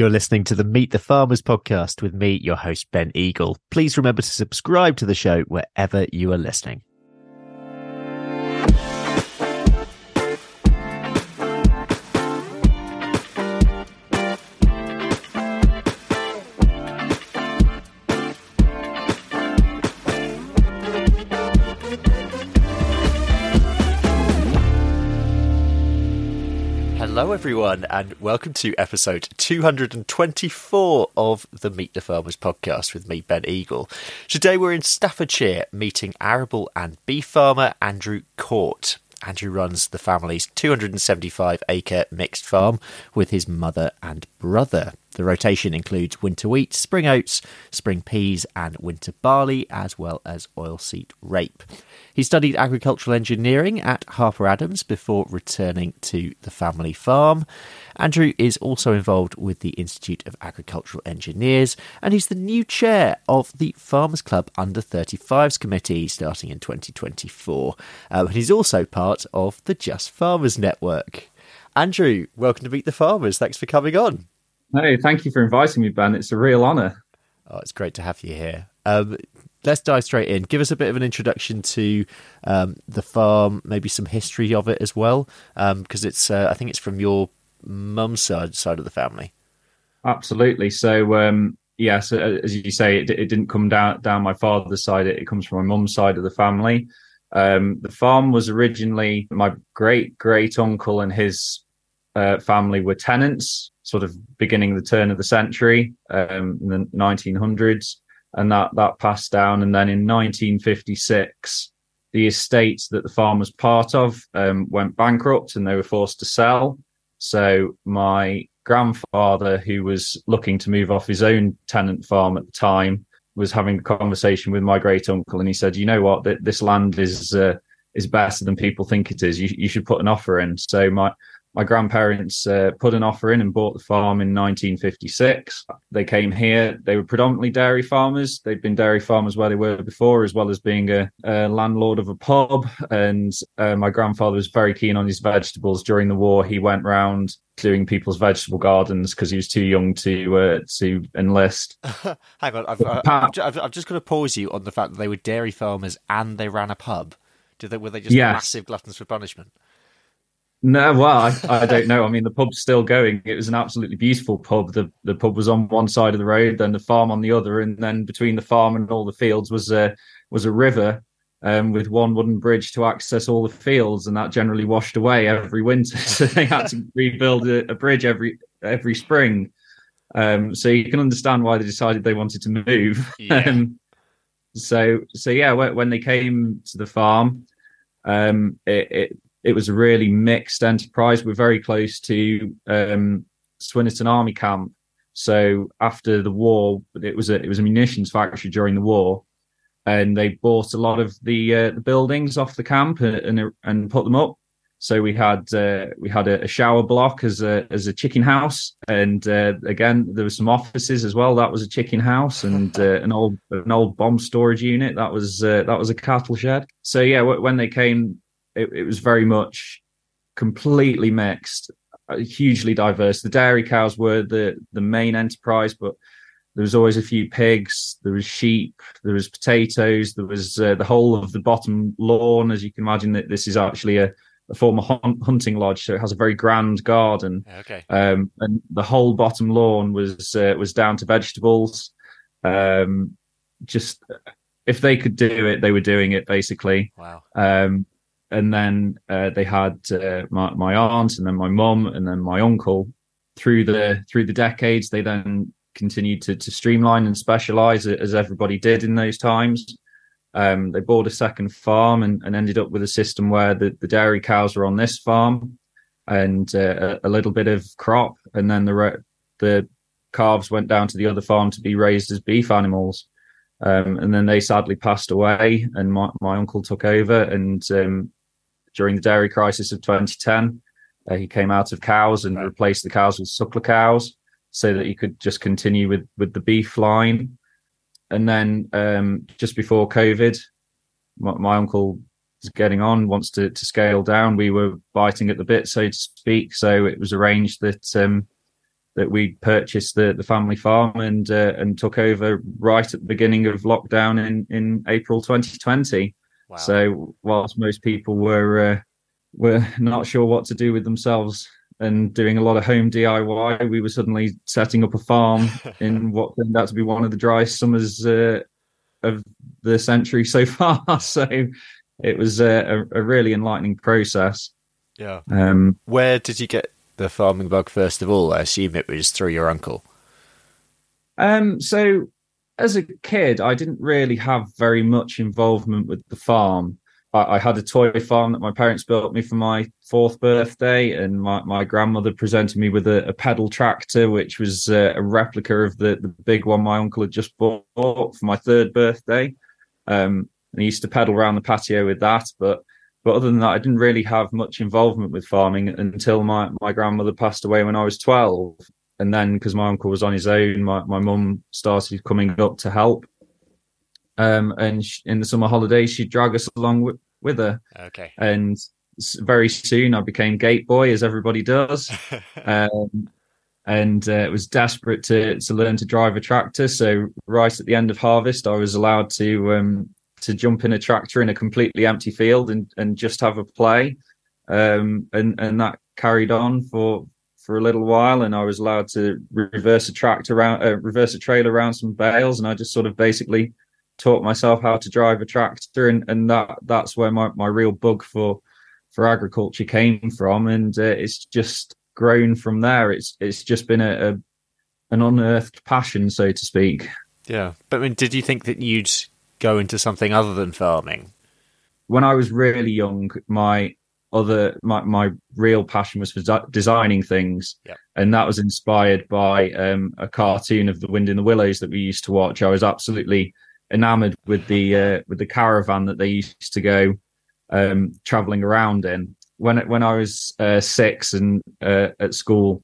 You're listening to the Meet the Farmers podcast with me, your host, Ben Eagle. Please remember to subscribe to the show wherever you are listening. Everyone, and welcome to episode 224 of the Meet the Farmers podcast with me, Ben Eagle. Today we're in Staffordshire meeting arable and beef farmer Andrew Court. Andrew runs the family's 275 acre mixed farm with his mother and brother. The rotation includes winter wheat, spring oats, spring peas, and winter barley, as well as oilseed rape. He studied agricultural engineering at Harper Adams before returning to the family farm. Andrew is also involved with the Institute of Agricultural Engineers, and he's the new chair of the Farmers Club Under 35s Committee starting in 2024. Um, and he's also part of the Just Farmers Network. Andrew, welcome to Meet the Farmers. Thanks for coming on. Hey, thank you for inviting me, Ben. It's a real honour. Oh, it's great to have you here. Um, let's dive straight in. Give us a bit of an introduction to um, the farm, maybe some history of it as well, because um, it's uh, I think it's from your mum's side side of the family. Absolutely. So um, yes, uh, as you say, it, it, didn't come down down my father's side. It, it comes from my mum's side of the family. Um, the farm was originally my great great uncle and his uh, family were tenants sort of beginning the turn of the century um, in the 1900s, and that that passed down. And then in 1956, the estate that the farm was part of um, went bankrupt, and they were forced to sell. So my grandfather, who was looking to move off his own tenant farm at the time, was having a conversation with my great uncle, and he said, "You know what? This land is." Uh, is better than people think it is. You, you should put an offer in. So my my grandparents uh, put an offer in and bought the farm in 1956. They came here. They were predominantly dairy farmers. They'd been dairy farmers where they were before, as well as being a, a landlord of a pub. And uh, my grandfather was very keen on his vegetables. During the war, he went round doing people's vegetable gardens because he was too young to uh, to enlist. Hang on, I've, I've, I've, I've just got to pause you on the fact that they were dairy farmers and they ran a pub. Did they, were they just yes. massive gluttons for punishment? No, well, I, I, don't know. I mean, the pub's still going. It was an absolutely beautiful pub. The the pub was on one side of the road, then the farm on the other, and then between the farm and all the fields was a was a river um, with one wooden bridge to access all the fields, and that generally washed away every winter. So they had to rebuild a, a bridge every every spring. Um, so you can understand why they decided they wanted to move. Yeah. Um, so so yeah, when they came to the farm, um, it, it it was a really mixed enterprise. We're very close to um, Swynnerton Army Camp. So after the war, it was a it was a munitions factory during the war, and they bought a lot of the uh, the buildings off the camp and and, and put them up. So we had uh, we had a, a, shower block as a as a chicken house, and uh, again there were some offices as well. That was a chicken house, and uh, an old an old bomb storage unit. That was uh, that was a cattle shed. So yeah, when they came it, it was very much completely mixed, uh, hugely diverse. The dairy cows were the the main enterprise, but there was always a few pigs. There was sheep. There was potatoes. There was uh, the whole of the bottom lawn. As you can imagine, that this is actually a, a former hunting lodge, so it has a very grand garden. Okay. Um, and the whole bottom lawn was uh, was down to vegetables. Um, just if they could do it, they were doing it basically. Wow. Um, and then uh, they had uh, my, my aunt and then my mum and then my uncle. Through the through the decades they then continued to, to streamline and specialize as everybody did in those times. Um, they bought a second farm and, and, ended up with a system where the, the dairy cows were on this farm and uh, a, a, little bit of crop. And then the the calves went down to the other farm to be raised as beef animals. Um, and then they sadly passed away and my, my uncle took over and um, during the dairy crisis of 2010. Uh, he came out of cows and right. replaced the cows with suckler cows so that he could just continue with, with the beef line. And then um, just before COVID, my, my, uncle is getting on, wants to, to scale down. We were biting at the bit, so to speak. So it was arranged that um, that we purchased the the family farm and uh, and took over right at the beginning of lockdown in in April 2020. Wow. So whilst most people were uh, were not sure what to do with themselves and doing a lot of home DIY, we were suddenly setting up a farm in what turned out to be one of the driest summers uh, of the century so far. so it was a, a, really enlightening process. Yeah. Um, Where did you get the farming bug first of all? I assume it was through your uncle. Um, so as a kid, I didn't really have very much involvement with the farm. I, I, had a toy farm that my parents built me for my fourth birthday, and my, my grandmother presented me with a, a pedal tractor, which was uh, a replica of the, the big one my uncle had just bought for my third birthday. Um, and he used to pedal around the patio with that. But but other than that, I didn't really have much involvement with farming until my, my grandmother passed away when I was 12. And then because my uncle was on his own, my, my mum started coming up to help. Um, and she, in the summer holidays, she'd drag us along with, with her. Okay. And very soon I became gate boy, as everybody does. um, and uh, was desperate to to learn to drive a tractor. So right at the end of harvest, I was allowed to um, to jump in a tractor in a completely empty field and, and just have a play. Um, and, and that carried on for, for a little while. And I was allowed to reverse a tractor around, uh, reverse a trailer around some bales. And I just sort of basically taught myself how to drive a tractor. And, and that, that's where my, my real bug for, for agriculture came from. And uh, it's just grown from there. It's, it's just been a, a an unearthed passion, so to speak. Yeah. But I mean, did you think that you'd go into something other than farming? When I was really young, my other my, my real passion was for designing things. And that was inspired by um, a cartoon of the wind in the willows that we used to watch. I was absolutely enamored with the uh, with the caravan that they used to go um, traveling around in. When when i was uh, six and uh, at school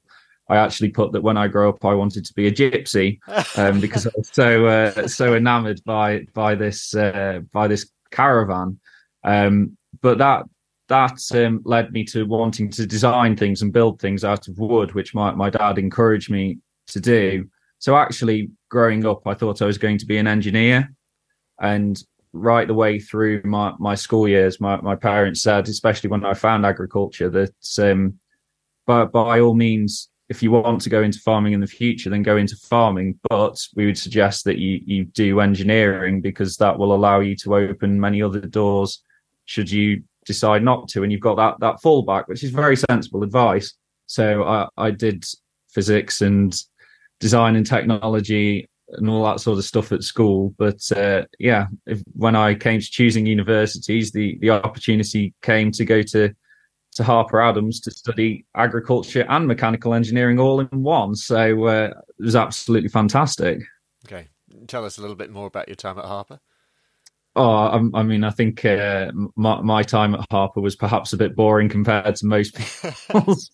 I actually put that when I grow up, I wanted to be a gypsy um, because I was so uh, so enamored by by this uh, by this caravan. Um, but that that um, led me to wanting to design things and build things out of wood, which my my dad encouraged me to do. So actually, growing up, I thought I was going to be an engineer, and right the way through my my school years, my my parents said, especially when I found agriculture, that um, by by all means if you want to go into farming in the future, then go into farming. But we would suggest that you you do engineering because that will allow you to open many other doors should you decide not to, and you've got that that fallback, which is very sensible advice. So I, I did physics and design and technology and all that sort of stuff at school. But uh, yeah, if, when I came to choosing universities, the the opportunity came to go to to Harper Adams to study agriculture and mechanical engineering all in one. So uh, it was absolutely fantastic. Okay, tell us a little bit more about your time at Harper. Oh, I, I mean, I think uh, my, my, time at Harper was perhaps a bit boring compared to most people's.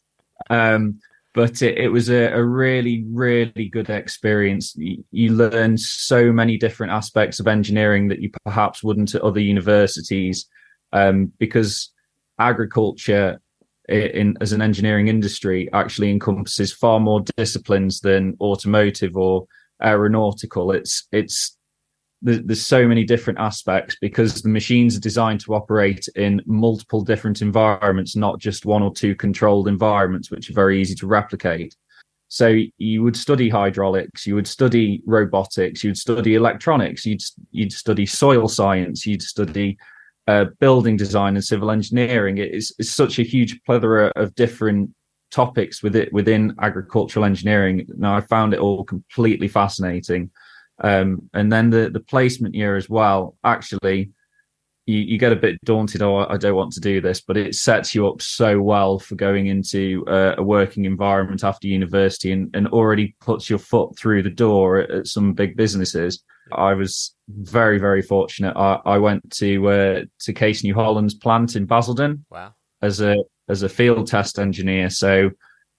um, but it, it was a, a, really, really good experience. You, you learn so many different aspects of engineering that you perhaps wouldn't at other universities um, because agriculture in as an engineering industry actually encompasses far more disciplines than automotive or aeronautical it's it's there's so many different aspects because the machines are designed to operate in multiple different environments not just one or two controlled environments which are very easy to replicate so you would study hydraulics you would study robotics you'd study electronics you'd you'd study soil science you'd study uh, building design and civil engineering. It is it's such a huge plethora of different topics with it within agricultural engineering. Now I found it all completely fascinating. Um, and then the the placement year as well. Actually, you, you get a bit daunted. Oh, I don't want to do this, but it sets you up so well for going into uh, a working environment after university, and, and already puts your foot through the door at, at some big businesses. I was very, very fortunate. I, I went to uh, to Case New Holland's plant in Basildon. Wow. As a as a field test engineer, so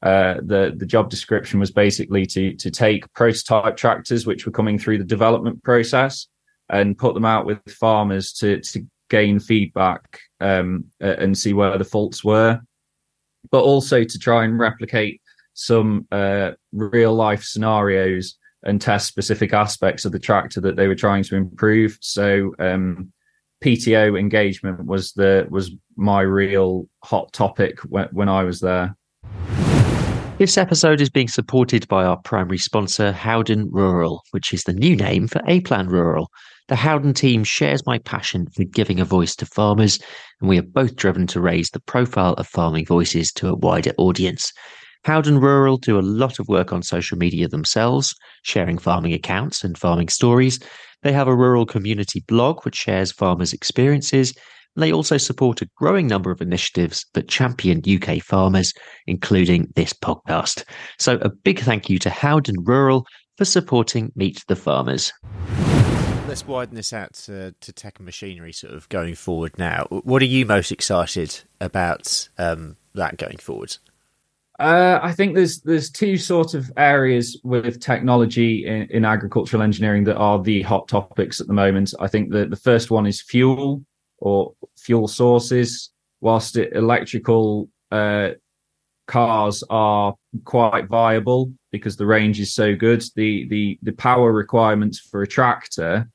uh, the the job description was basically to to take prototype tractors which were coming through the development process and put them out with farmers to to gain feedback um, and see where the faults were, but also to try and replicate some uh, real life scenarios and test specific aspects of the tractor that they were trying to improve. So um, PTO engagement was the was my real hot topic when, when I was there. This episode is being supported by our primary sponsor, Howden Rural, which is the new name for A Plan Rural. The Howden team shares my passion for giving a voice to farmers, and we are both driven to raise the profile of farming voices to a wider audience. Howden Rural do a lot of work on social media themselves, sharing farming accounts and farming stories. They have a rural community blog which shares farmers' experiences. They also support a growing number of initiatives that champion UK farmers, including this podcast. So, a big thank you to Howden Rural for supporting Meet the Farmers. Let's widen this out to, to tech and machinery sort of going forward now. What are you most excited about um, that going forward? Uh, I think there's there's two sort of areas with technology in, in, agricultural engineering that are the hot topics at the moment. I think the the first one is fuel or fuel sources. Whilst electrical uh, cars are quite viable because the range is so good, the the the power requirements for a tractor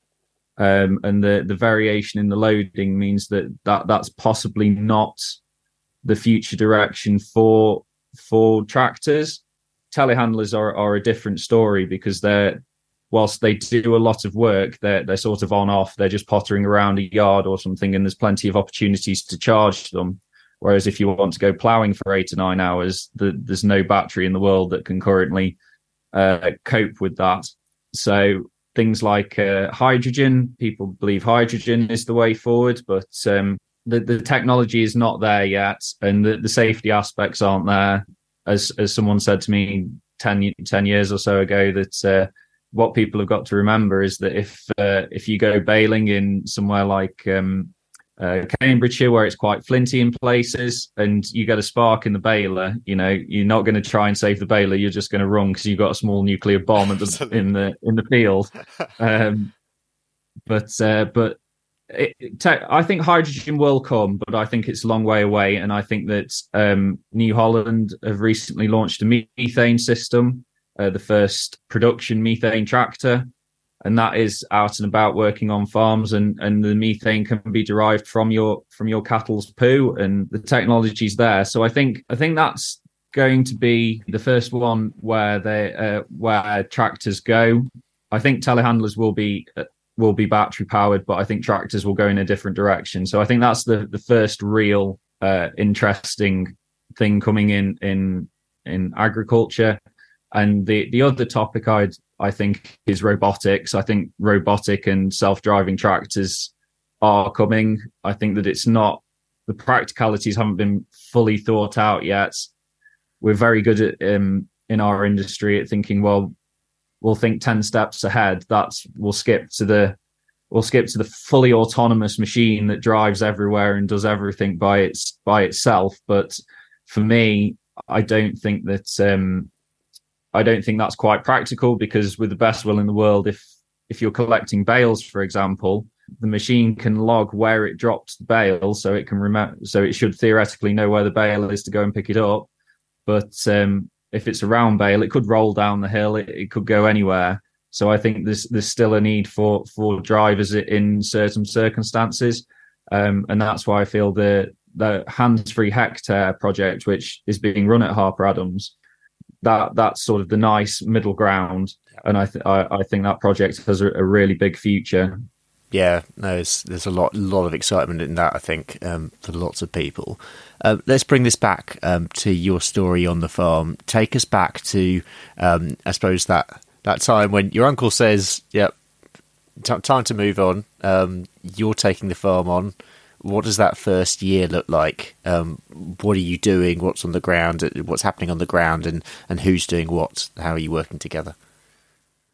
um, and the the variation in the loading means that that that's possibly not the future direction for for tractors. Telehandlers are, are a different story because they're whilst they do a lot of work, they're they're sort of on off. They're just pottering around a yard or something, and there's plenty of opportunities to charge them. Whereas if you want to go ploughing for eight to nine hours, the, there's no battery in the world that can currently uh, cope with that. So things like uh, hydrogen, people believe hydrogen is the way forward, but um, the, the technology is not there yet and the, the safety aspects aren't there. As as someone said to me 10, 10 years or so ago, that uh, what people have got to remember is that if uh, if you go baling in somewhere like um, uh, Cambridgeshire, where it's quite flinty in places, and you get a spark in the baler, you know you're not going to try and save the baler. You're just going to run because you've got a small nuclear bomb the, in the in the field. Um, but uh, but it, te- I think hydrogen will come, but I think it's a long way away. And I think that um, New Holland have recently launched a methane system, uh, the first production methane tractor, and that is out and about working on farms. And and the methane can be derived from your from your cattle's poo, and the technology's there. So I think I think that's going to be the first one where they uh, where tractors go. I think telehandlers will be uh, will be battery powered, but I think tractors will go in a different direction. So I think that's the the first real uh, interesting thing coming in in in agriculture. And the the other topic I'd I think is robotics. I think robotic and self driving tractors are coming. I think that it's not the practicalities haven't been fully thought out yet. We're very good at um, in our industry at thinking, well, we'll think 10 steps ahead that's we'll skip to the we'll skip to the fully autonomous machine that drives everywhere and does everything by its by itself but for me i don't think that um i don't think that's quite practical because with the best will in the world if if you're collecting bales for example the machine can log where it dropped the bale so it can remember so it should theoretically know where the bale is to go and pick it up but um if it's a round bale, it could roll down the hill. It, it, could go anywhere. So I think there's there's still a need for for drivers in certain circumstances, um, and that's why I feel the the hands free hectare project, which is being run at Harper Adams, that that's sort of the nice middle ground, and I th- I, I think that project has a, a really big future yeah, no, there's, there's a lot, lot of excitement in that. I think um, for lots of people. Uh, let's bring this back um, to your story on the farm. Take us back to, um, I suppose that that time when your uncle says, "Yep, t- time to move on." Um, you're taking the farm on. What does that first year look like? Um, what are you doing? What's on the ground? What's happening on the ground? And and who's doing what? How are you working together?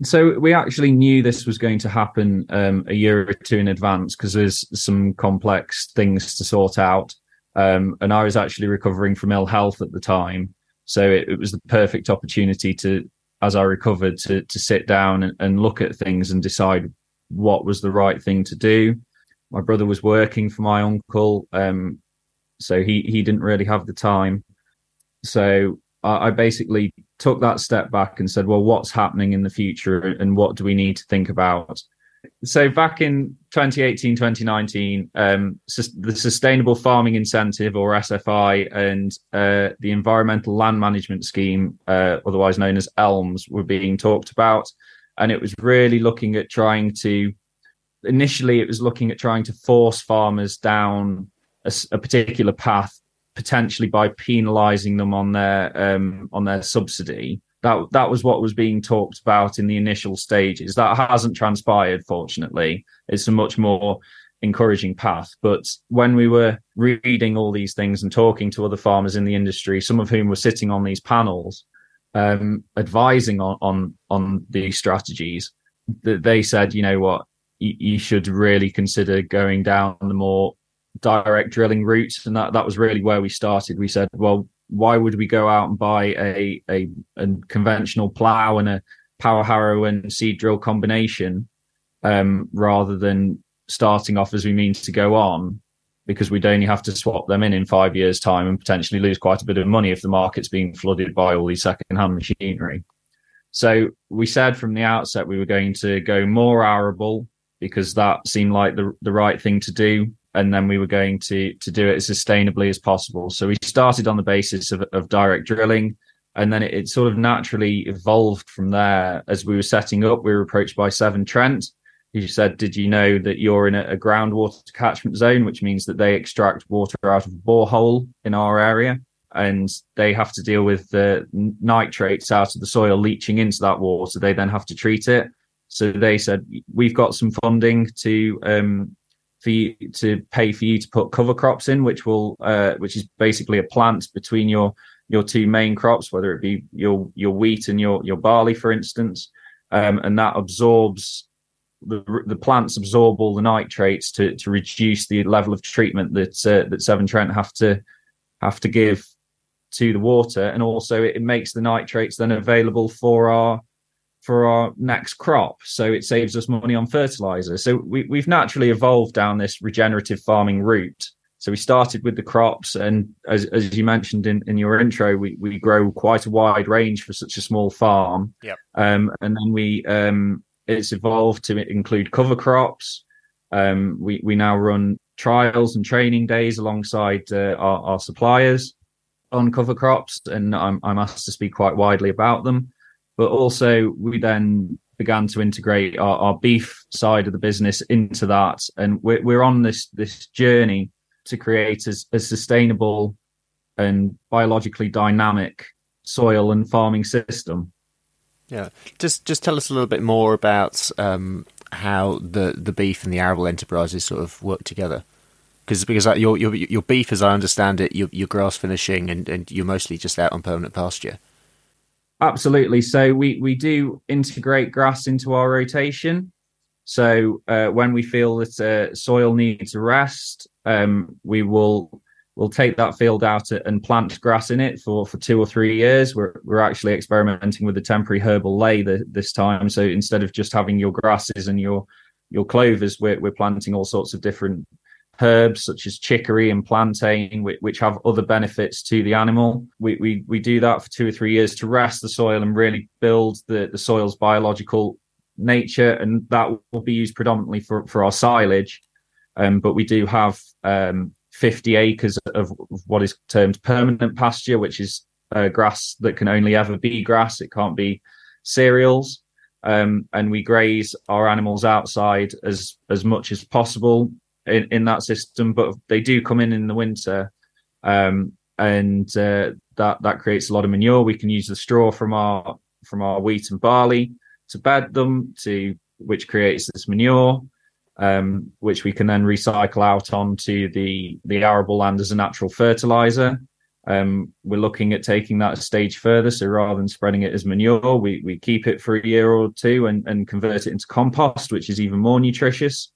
So we actually knew this was going to happen um, a year or two in advance because there's some complex things to sort out. Um, and I was actually recovering from ill health at the time, so it, it, was the perfect opportunity to, as I recovered, to to sit down and, and look at things and decide what was the right thing to do. My brother was working for my uncle, um, so he he didn't really have the time. So I, I basically took that step back and said, well, what's happening in the future and what do we need to think about? So back in 2018, 2019, um, the Sustainable Farming Incentive or SFI and uh, the Environmental Land Management Scheme, uh, otherwise known as ELMS, were being talked about. And it was really looking at trying to, initially, it was looking at trying to force farmers down a, a particular path, potentially by penalising them on their um, on their subsidy that that was what was being talked about in the initial stages. That hasn't transpired, fortunately. It's a much more encouraging path. But when we were reading all these things and talking to other farmers in the industry, some of whom were sitting on these panels, um, advising on on on these strategies, that they said, you know what, you, should really consider going down the more direct drilling routes, and that that was really where we started. We said, well, why would we go out and buy a a, a conventional plow and a power harrow and seed drill combination um, rather than starting off as we mean to go on? Because we'd only have to swap them in in five years time and potentially lose quite a bit of money if the market's being flooded by all these second-hand machinery. So we said from the outset we were going to go more arable because that seemed like the, the right thing to do and then we were going to to do it as sustainably as possible. So we started on the basis of, of direct drilling, and then it, it, sort of naturally evolved from there. As we were setting up, we were approached by Severn Trent, who said, "Did you know that you're in a, a groundwater catchment zone, which means that they extract water out of a borehole in our area?" And they have to deal with the nitrates out of the soil leaching into that water. They then have to treat it. So they said, "We've got some funding to um, for you to pay for you to put cover crops in, which will uh, which is basically a plant between your your two main crops, whether it be your your wheat and your your barley, for instance, um, and that absorbs the the plants absorb all the nitrates to to reduce the level of treatment that uh, that Severn Trent have to have to give to the water, and also it, it makes the nitrates then available for our for our next crop. So it saves us money on fertilizer. So we, we've naturally evolved down this regenerative farming route. So we started with the crops, and as, as you mentioned in, in your intro, we, we grow quite a wide range for such a small farm. Yep. Um, and then we um, it's evolved to include cover crops. Um, we we now run trials and training days alongside uh, our, our suppliers on cover crops, and I'm I'm asked to speak quite widely about them but also we then began to integrate our, our beef side of the business into that, and we're, we're on this this journey to create a, a sustainable and biologically dynamic soil and farming system. Yeah, just just tell us a little bit more about um, how the the beef and the arable enterprises sort of work together. Because because your your your beef, as I understand it, you're, you're grass finishing and, and you're mostly just out on permanent pasture. Absolutely. So we we do integrate grass into our rotation. So uh, when we feel that uh, soil needs rest, um, we will we'll take that field out and plant grass in it for, for two or three years. We're we're actually experimenting with a temporary herbal ley the, this time. So instead of just having your grasses and your your clovers, we're we're planting all sorts of different herbs such as chicory and plantain, which, which, have other benefits to the animal. We, we, we do that for two or three years to rest the soil and really build the, the soil's biological nature. And that will be used predominantly for, for our silage. Um, but we do have um, 50 acres of, what is termed permanent pasture, which is uh, grass that can only ever be grass. It can't be cereals. Um, and we graze our animals outside as as much as possible in, in that system, but they do come in in the winter, um, and uh, that that creates a lot of manure. We can use the straw from our from our wheat and barley to bed them to which creates this manure, um, which we can then recycle out onto the the arable land as a natural fertilizer. Um, we're looking at taking that a stage further. So rather than spreading it as manure, we, we keep it for a year or two and, and convert it into compost, which is even more nutritious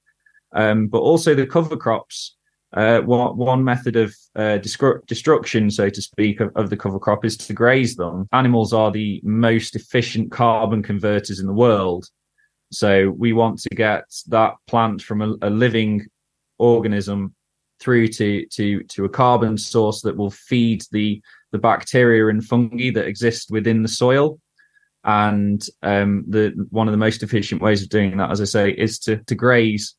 um, but also the cover crops. Uh, one, one method of uh, destruction, so to speak, of, of, the cover crop is to graze them. Animals are the most efficient carbon converters in the world. So we want to get that plant from a, a living organism through to to to a carbon source that will feed the the bacteria and fungi that exist within the soil. And um, the one of the most efficient ways of doing that, as I say, is to to graze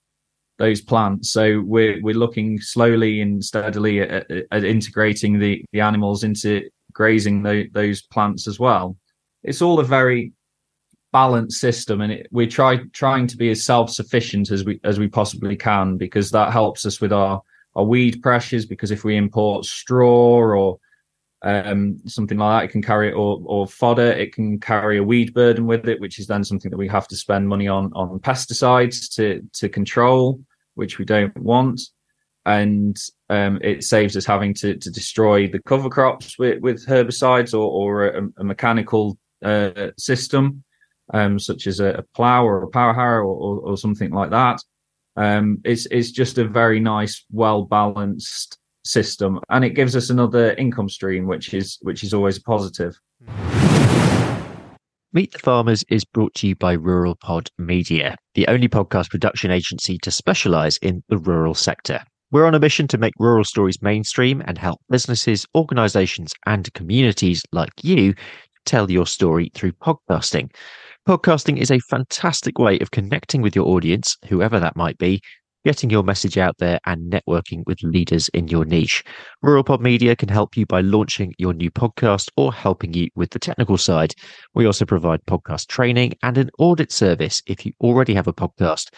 those plants. So we're we're looking slowly and steadily at, at integrating the the animals into grazing the, those plants as well. It's all a very balanced system, and it, we're try, trying to be as self sufficient as we as we possibly can because that helps us with our our weed pressures. Because if we import straw or um, something like that, it can carry or or fodder, it can carry a weed burden with it, which is then something that we have to spend money on on pesticides to to control, which we don't want and um, it saves us having to, to destroy the cover crops with, with herbicides or, or a, a mechanical uh, system um, such as a, a, plow or a power harrow or, or, or something like that. Um, it's it's just a very nice, well balanced system, and it gives us another income stream, which is which is always a positive. Meet the Farmers is brought to you by Rural Pod Media, the only podcast production agency to specialise in the rural sector. We're on a mission to make rural stories mainstream and help businesses, organisations, and communities like you tell your story through podcasting. Podcasting is a fantastic way of connecting with your audience, whoever that might be, getting your message out there and networking with leaders in your niche. Rural Pod Media can help you by launching your new podcast or helping you with the technical side. We also provide podcast training and an audit service if you already have a podcast.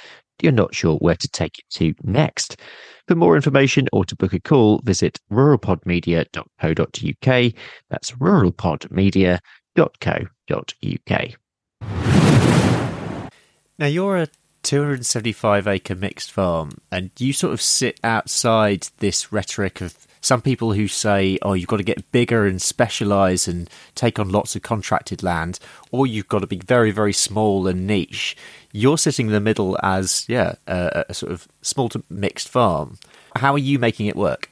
You're not sure where to take it to next. For more information or to book a call, visit ruralpodmedia.co.uk. That's ruralpodmedia.co.uk. Now, you're a 275 acre mixed farm, and you sort of sit outside this rhetoric of some people who say, oh, you've got to get bigger and specialize and take on lots of contracted land, or you've got to be very, very small and niche. You're sitting in the middle as, yeah, a, a sort of small to mixed farm. How are you making it work?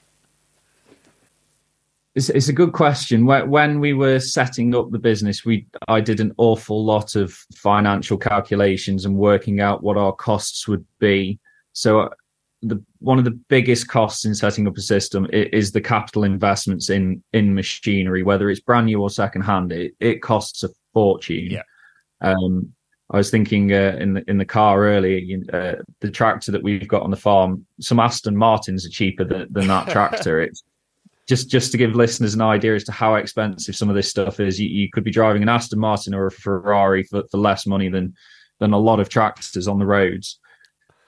It's, it's a good question. When we were setting up the business, we I did an awful lot of financial calculations and working out what our costs would be. So the one of the biggest costs in setting up a system is the capital investments in in machinery, whether it's brand new or second hand. It, it costs a fortune. Yeah. Um, I was thinking uh, in the in the car earlier, uh, the tractor that we've got on the farm, some Aston Martins are cheaper than, than that tractor. it's just just to give listeners an idea as to how expensive some of this stuff is. You, you could be driving an Aston Martin or a Ferrari for, for less money than than a lot of tractors on the roads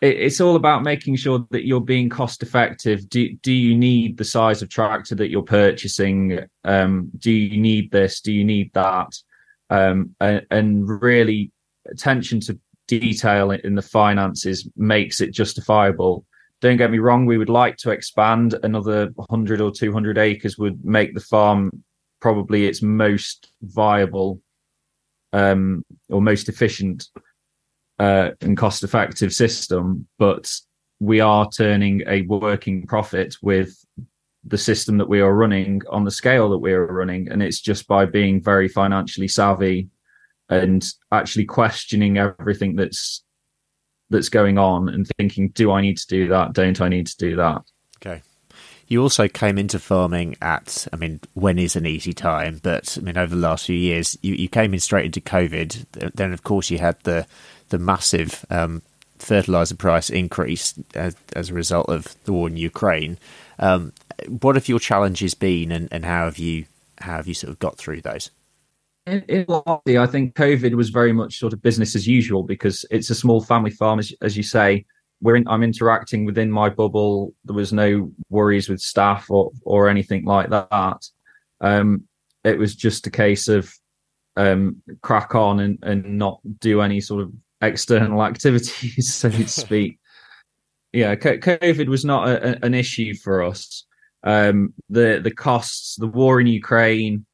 it's all about making sure that you're being cost effective. Do, do you need the size of tractor that you're purchasing? Um, do you need this? Do you need that? Um, and, and, really, attention to detail in the finances makes it justifiable. Don't get me wrong, we would like to expand another 100 or 200 acres, would make the farm probably its most viable um, or most efficient uh, and cost effective system, but we are turning a working profit with the system that we are running on the scale that we are running. And it's just by being very financially savvy and actually questioning everything that's that's going on and thinking, do I need to do that? Don't I need to do that? Okay. You also came into farming at, I mean, when is an easy time? But I mean, over the last few years, you, you came in straight into COVID. Then, of course, you had the the massive um, fertilizer price increase as, as, a result of the war in Ukraine. Um, what have your challenges been, and, and how have you how have you sort of got through those? In, in I think COVID was very much sort of business as usual because it's a small family farm, as, as you say. We're in, I'm interacting within my bubble. There was no worries with staff or or anything like that. Um, it was just a case of um, crack on and, and not do any sort of external activities, so to speak. yeah, COVID was not a, an issue for us. Um, the the costs, the war in Ukraine,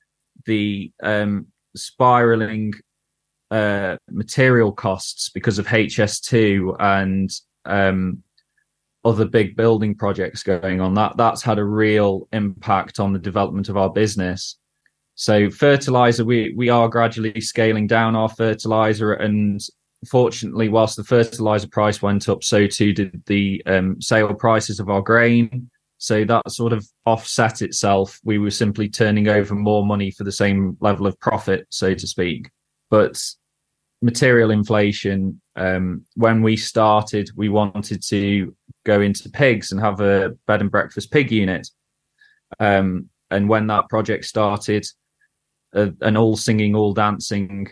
the um, spiraling uh, material costs because of HS2 and um, other big building projects going on. That that's had a real impact on the development of our business. So fertilizer, we we are gradually scaling down our fertilizer and fortunately, whilst the fertilizer price went up, so too did the um, sale prices of our grain. So that sort of offset itself. We were simply turning over more money for the same level of profit, so to speak. But material inflation, um, when we started, we wanted to go into pigs and have a bed and breakfast pig unit. Um, and when that project started, uh, an all singing, all dancing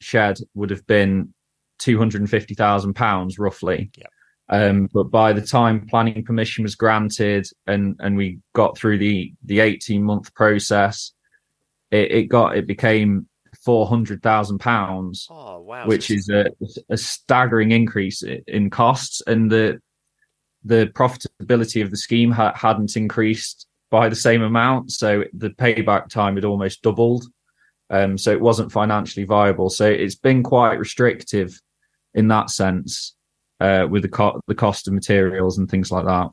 shed would have been two hundred and fifty thousand pounds, roughly. Yeah. Um, but by the time planning permission was granted and and we got through the the eighteen month process, it, it got it became four hundred thousand pounds. Oh wow! Which is a, a staggering increase in costs, and the the profitability of the scheme ha- hadn't increased by the same amount, so the payback time had almost doubled. Um, so it wasn't financially viable. So it's been quite restrictive in that sense uh, with the, co- the cost of materials and things like that.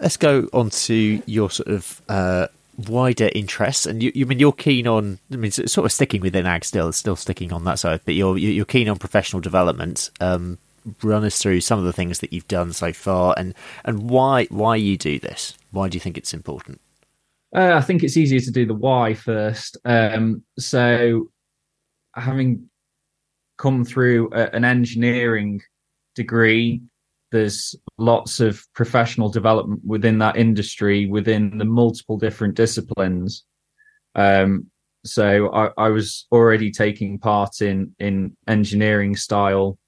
Let's go on to your sort of uh, wider interests, and you, you I mean you're keen on. I mean, sort of sticking within ag still, still sticking on that side, but you're you're keen on professional development. Um, run us through some of the things that you've done so far, and and why why you do this. Why do you think it's important? Uh, I think it's easier to do the why first. Um, so, having come through a, an engineering degree, there's lots of professional development within that industry, within the multiple different disciplines. Um, so I, I, was already taking part in in engineering style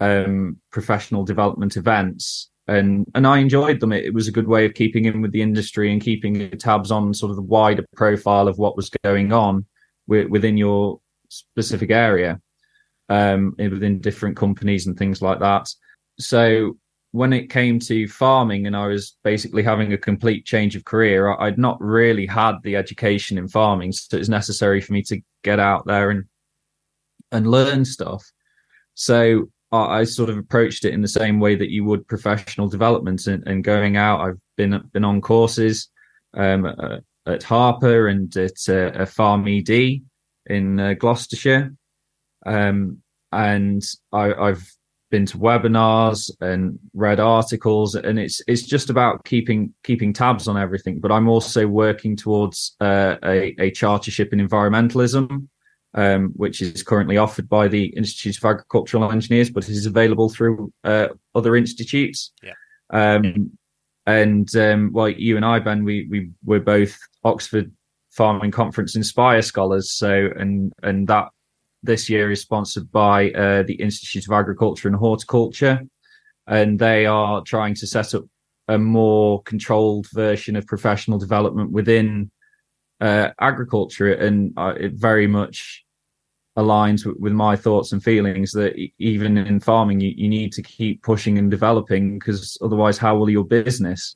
um, professional development events and and I enjoyed them. It, it, was a good way of keeping in with the industry and keeping tabs on sort of the wider profile of what was going on with, within your specific area, um, within different companies and things like that. So when it came to farming, and I was basically having a complete change of career, I'd not really had the education in farming, so it was necessary for me to get out there and and learn stuff. So I sort of approached it in the same way that you would professional development and, and going out. I've been been on courses um, uh, at Harper and at uh, FarmED in uh, Gloucestershire, um, and I, I've been to webinars and read articles, and it's it's just about keeping keeping tabs on everything. But I'm also working towards uh, a, a chartership in environmentalism um, which is currently offered by the Institute of Agricultural Engineers, but is available through uh, other institutes. Yeah. Um, and um, well, you and I, Ben, we we we're both Oxford Farming Conference Inspire scholars. So, and and that this year is sponsored by uh, the Institute of Agriculture and Horticulture, and they are trying to set up a more controlled version of professional development within uh, agriculture, and uh, it very much aligns with, with, my thoughts and feelings that even in farming, you, you need to keep pushing and developing because otherwise, how will your business?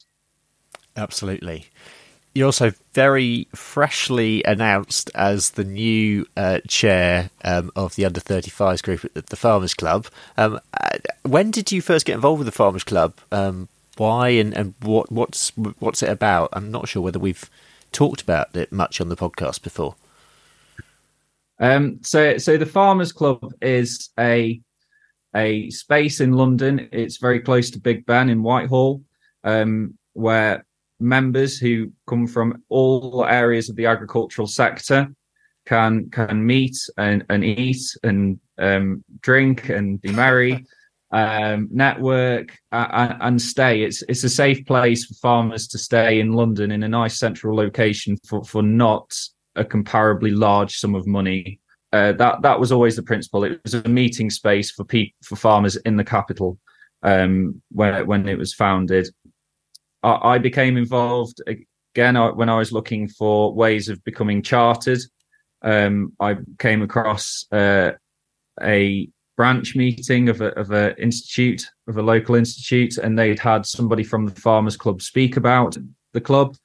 Absolutely. You're also very freshly announced as the new uh, chair um, of the under 35s group at the Farmers Club. Um, uh, when did you first get involved with the Farmers Club? Um, why and, and what what's what's it about? I'm not sure whether we've talked about it much on the podcast before. Um, so, so the Farmers Club is a a space in London. It's very close to Big Ben in Whitehall, um, where members who come from all areas of the agricultural sector can can meet and, and eat and um, drink and be merry um, network uh, and stay. It's it's a safe place for farmers to stay in London in a nice central location for for not a comparably large sum of money. Uh, that that was always the principle. It was a meeting space for people for farmers in the capital um, when when it was founded. I, I became involved again when I was looking for ways of becoming chartered. Um, I came across uh, a branch meeting of a of a institute of a local institute, and they'd had somebody from the Farmers Club speak about the club,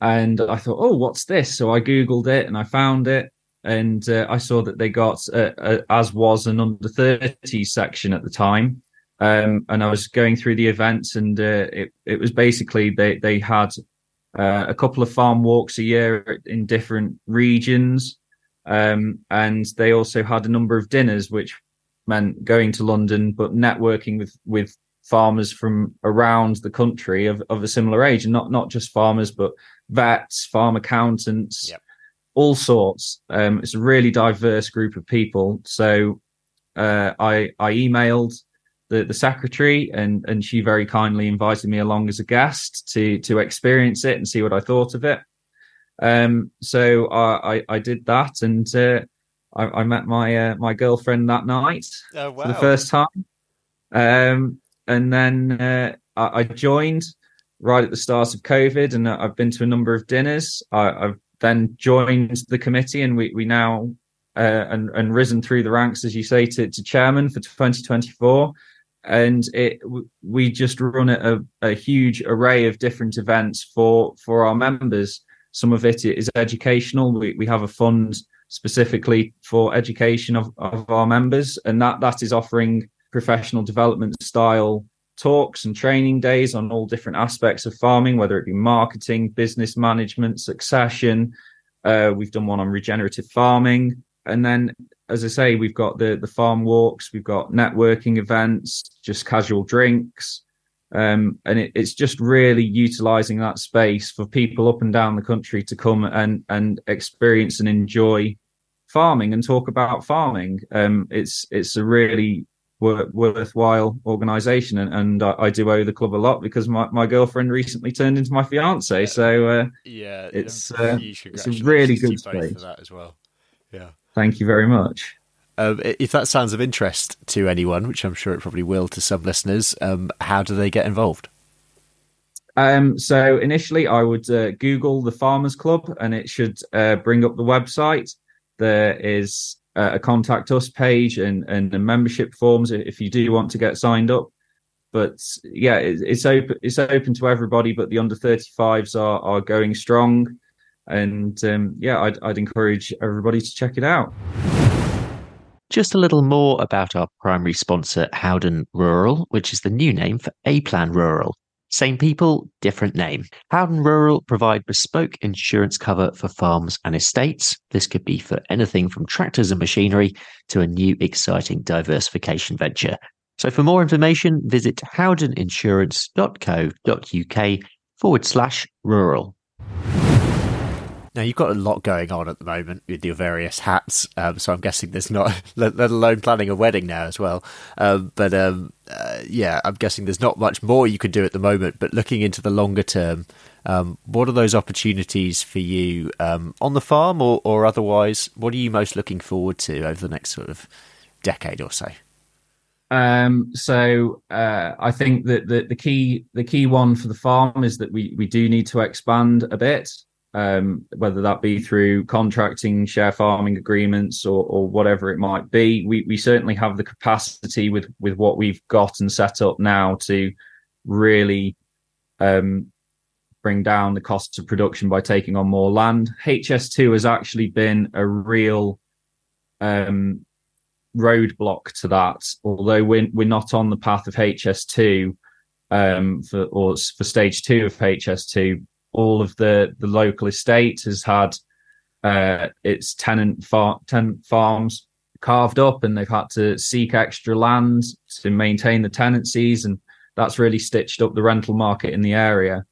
and I thought, oh, what's this? So I googled it and I found it, and uh, I saw that they got uh, uh, as was an under 30 section at the time. Um, and I was going through the events, and uh, it it was basically they they had uh, a couple of farm walks a year in different regions, um, and they also had a number of dinners, which meant going to London, but networking with with farmers from around the country of, of a similar age, and not not just farmers, but vets, farm accountants, Yep. all sorts. Um, it's a really diverse group of people. So uh, I I emailed the the secretary, and and she very kindly invited me along as a guest to to experience it and see what I thought of it. Um, so I I, I did that, and uh, I, I met my uh, my girlfriend that night Oh for the first time. Um, and then uh, I, I joined right at the start of COVID, and I've been to a number of dinners. I, I've then joined the committee, and we we now uh, and and risen through the ranks, as you say, to, to chairman for 2024. And it we just run a, a huge array of different events for for our members. Some of it is educational. We we have a fund specifically for education of, of our members, and that that is offering professional development style talks and training days on all different aspects of farming, whether it be marketing, business management, succession. Uh, we've done one on regenerative farming, and then, as I say, we've got the the farm walks, we've got networking events, just casual drinks, um, and it, it's just really utilizing that space for people up and down the country to come and and experience and enjoy farming and talk about farming. Um, it's it's a really wor- worthwhile organization and, and I, I do owe the club a lot because my, my girlfriend recently turned into my fiance so uh, yeah, it's, uh, it's a really good to you both space. for that as well. Yeah. thank you very much Um, if that sounds of interest to anyone, which I'm sure it probably will to some listeners, um, how do they get involved? um, so initially i would uh, google the farmers club and it should uh, bring up the website. There is uh, a contact us page and and the membership forms if you do want to get signed up. But yeah it, it's open it's open to everybody but the under 35s are are going strong. And um, yeah I'd, I'd encourage everybody to check it out Just a little more about our primary sponsor, Howden Rural, which is the new name for A Plan Rural. Same people, different name. Howden Rural provide bespoke insurance cover for farms and estates. This could be for anything from tractors and machinery to a new exciting diversification venture. So for more information, visit howdeninsurance.co.uk forward slash rural. Now you've got a lot going on at the moment with your various hats, um, so I'm guessing there's not, let, alone planning a wedding now as well. Um, but um, uh, yeah, I'm guessing there's not much more you could do at the moment. But looking into the longer term, um, what are those opportunities for you um, on the farm or, or otherwise? What are you most looking forward to over the next sort of decade or so? Um, so uh, I think that the, the key the key one for the farm is that we we do need to expand a bit, um, whether that be through contracting, share farming agreements, or or whatever it might be. We we certainly have the capacity with with what we've got and set up now to really um, bring down the costs of production by taking on more land. HS2 has actually been a real um, roadblock to that. Although we're we're not on the path of HS2 um, for or for stage two of HS2, all of the the local estate has had uh, its tenant far- tenant farms carved up, and they've had to seek extra land to maintain the tenancies, and that's really stitched up the rental market in the area.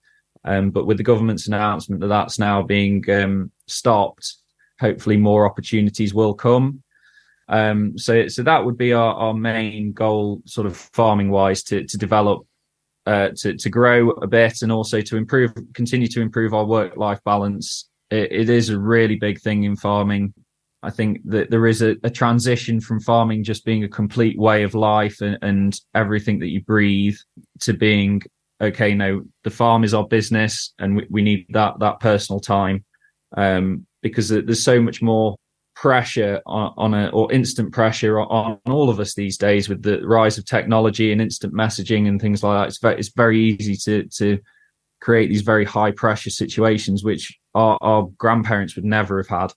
Um, but with the government's announcement that that's now being um, stopped, hopefully more opportunities will come. Um, so, so that would be our, our main goal, sort of farming wise, to to develop, uh, to to grow a bit, and also to improve, continue to improve our work life balance. It, it is a really big thing in farming. I think that there is a, a transition from farming just being a complete way of life and, and everything that you breathe to being okay. No, the farm is our business, and we, we need that that personal time um, because there's so much more pressure on, on a or instant pressure on, on all of us these days with the rise of technology and instant messaging and things like that. It's very, it's very easy to to create these very high pressure situations which our, our grandparents would never have had.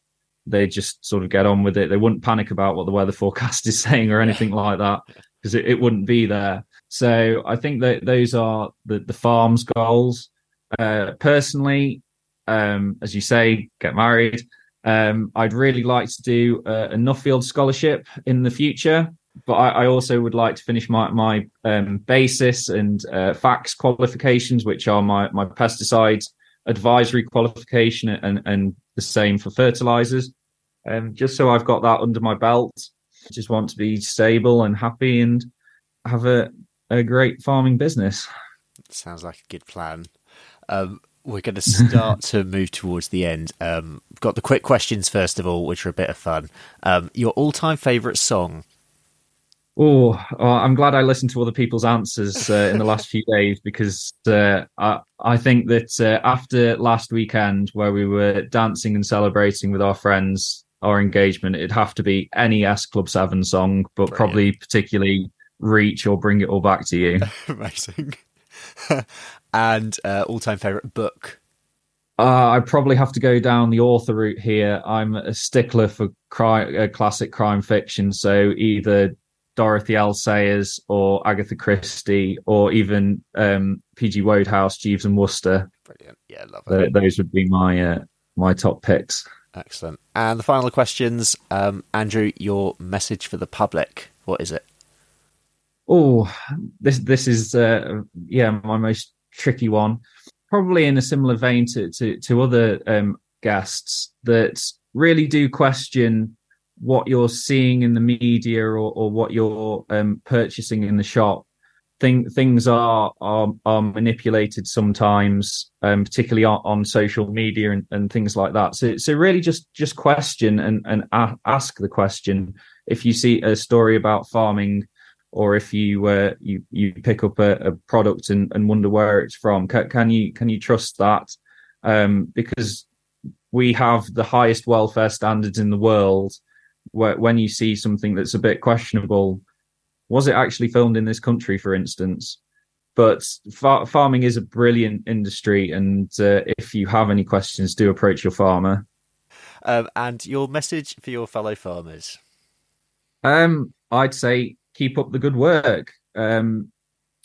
They just sort of get on with it. They wouldn't panic about what the weather forecast is saying or anything like that because it, it wouldn't be there. So I think that those are the the farm's goals. Uh, personally, um, as you say, get married. Um, I'd really like to do a, a Nuffield scholarship in the future. but I, I, also would like to finish my my um, basis and uh, FACTS qualifications, which are my my pesticides advisory qualification, and and the same for fertilizers. Um, just so I've got that under my belt. Just want to be stable and happy and have a a great farming business. Sounds like a good plan. Um, we're going to start to move towards the end. Um, got the quick questions first of all, which are a bit of fun. Um, your all-time favorite song? Oh, I'm glad I listened to other people's answers uh, in the last few days because uh, I, I, think that uh, after last weekend where we were dancing and celebrating with our friends our engagement, it'd have to be any S Club Seven song, but Brilliant. probably particularly "Reach" or "Bring It All Back to You." Amazing. and uh, all-time favorite book? Uh, I probably have to go down the author route here. I'm a stickler for crime, uh, classic crime fiction, so either Dorothy L. Sayers or Agatha Christie or even um, P.G. Wodehouse, Jeeves and Wooster. Brilliant, yeah, love it. those would be my uh, my top picks. Excellent. And the final questions, um, Andrew, your message for the public. What is it? Oh, this this is uh, yeah my most tricky one. Probably in a similar vein to to, to other um, guests that really do question what you're seeing in the media or, or what you're um, purchasing in the shop. Thing, things are, are, are manipulated sometimes, um, particularly on, on, social media and, and things like that. So so really just just question and and a- ask the question. If you see a story about farming or if you uh, you you pick up a, a product and, and, wonder where it's from, can, can, you can you trust that? Um, because we have the highest welfare standards in the world. Where when you see something that's a bit questionable, was it actually filmed in this country, for instance? But far- farming is a brilliant industry, and uh, if you have any questions, do approach your farmer. Um, and your message for your fellow farmers? Um, I'd say keep up the good work. Um,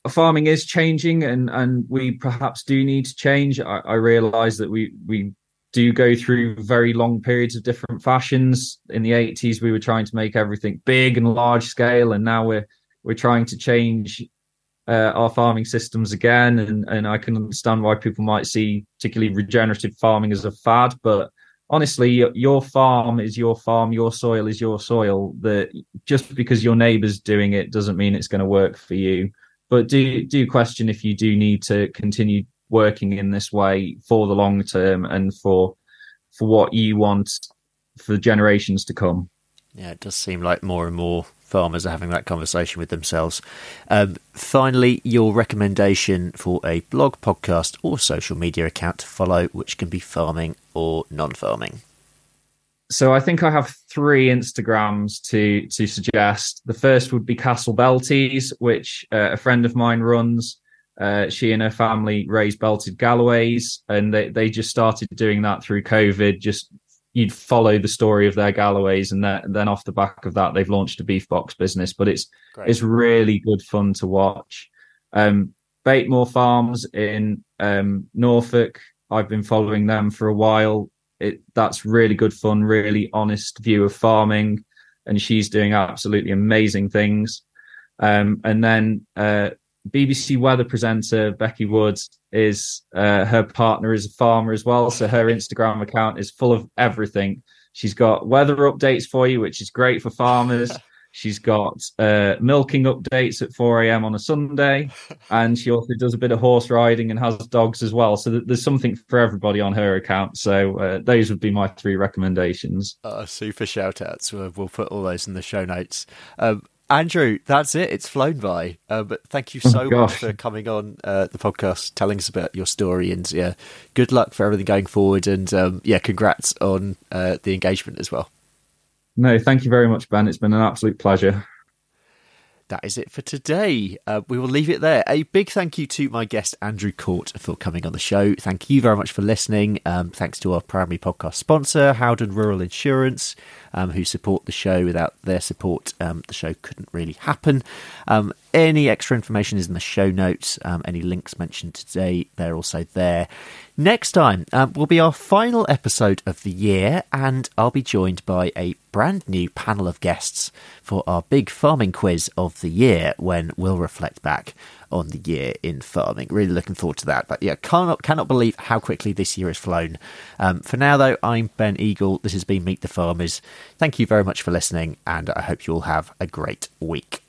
farming is changing, and and we perhaps do need to change. I, I realise that we we do go through very long periods of different fashions. In the 80s, we were trying to make everything big and large scale, and now we're we're trying to change uh, our farming systems again. And and I can understand why people might see particularly regenerative farming as a fad, but honestly, your farm is your farm, your soil is your soil. That just because your neighbour's doing it doesn't mean it's going to work for you. But do do question if you do need to continue working in this way for the long term and for for what you want for generations to come. Yeah, it does seem like more and more farmers are having that conversation with themselves. Um, finally, your recommendation for a blog, podcast, or social media account to follow, which can be farming or non-farming. So I think I have three Instagrams to to suggest. The first would be Castle Belties, which uh, a friend of mine runs. Uh, she and her family raise belted Galloways, and they, they just started doing that through COVID, just you'd follow the story of their Galloways, and then, then off the back of that, they've launched a beef box business. But it's Great. it's really good fun to watch. Um, Batemore Farms in um, Norfolk, I've been following them for a while. It that's really good fun, really honest view of farming, and she's doing absolutely amazing things. Um, and then uh, BBC weather presenter Becky Woods is uh, her partner is a farmer as well, so her Instagram account is full of everything. She's got weather updates for you, which is great for farmers. She's got uh, milking updates at 4 a.m. on a Sunday, and she also does a bit of horse riding and has dogs as well. So there's something for everybody on her account. So uh, those would be my three recommendations. Uh, super shout outs. We'll, we'll put all those in the show notes. Um, Andrew, that's it. It's flown by. Uh, but thank you oh so oh, much for coming on uh, the podcast, telling us about your story, and yeah, good luck for everything going forward. And um, yeah, congrats on uh, the engagement as well. No, thank you very much, Ben. It's been an absolute pleasure. That is it for today. Uh, we will leave it there. A big thank you to my guest, Andrew Court, for coming on the show. Thank you very much for listening. Um, thanks to our primary podcast sponsor, Howden Rural Insurance. um, who support the show. Without their support, um, the show couldn't really happen. Any extra information is in the show notes. Um, any links mentioned today, they're also there. Next time um, will be our final episode of the year, and I'll be joined by a brand new panel of guests for our big farming quiz of the year when we'll reflect back on the year in farming. Really looking forward to that. But yeah, cannot cannot believe how quickly this year has flown. Um, for now, though, I'm Ben Eagle. This has been Meet the Farmers. Thank you very much for listening, and I hope you all have a great week.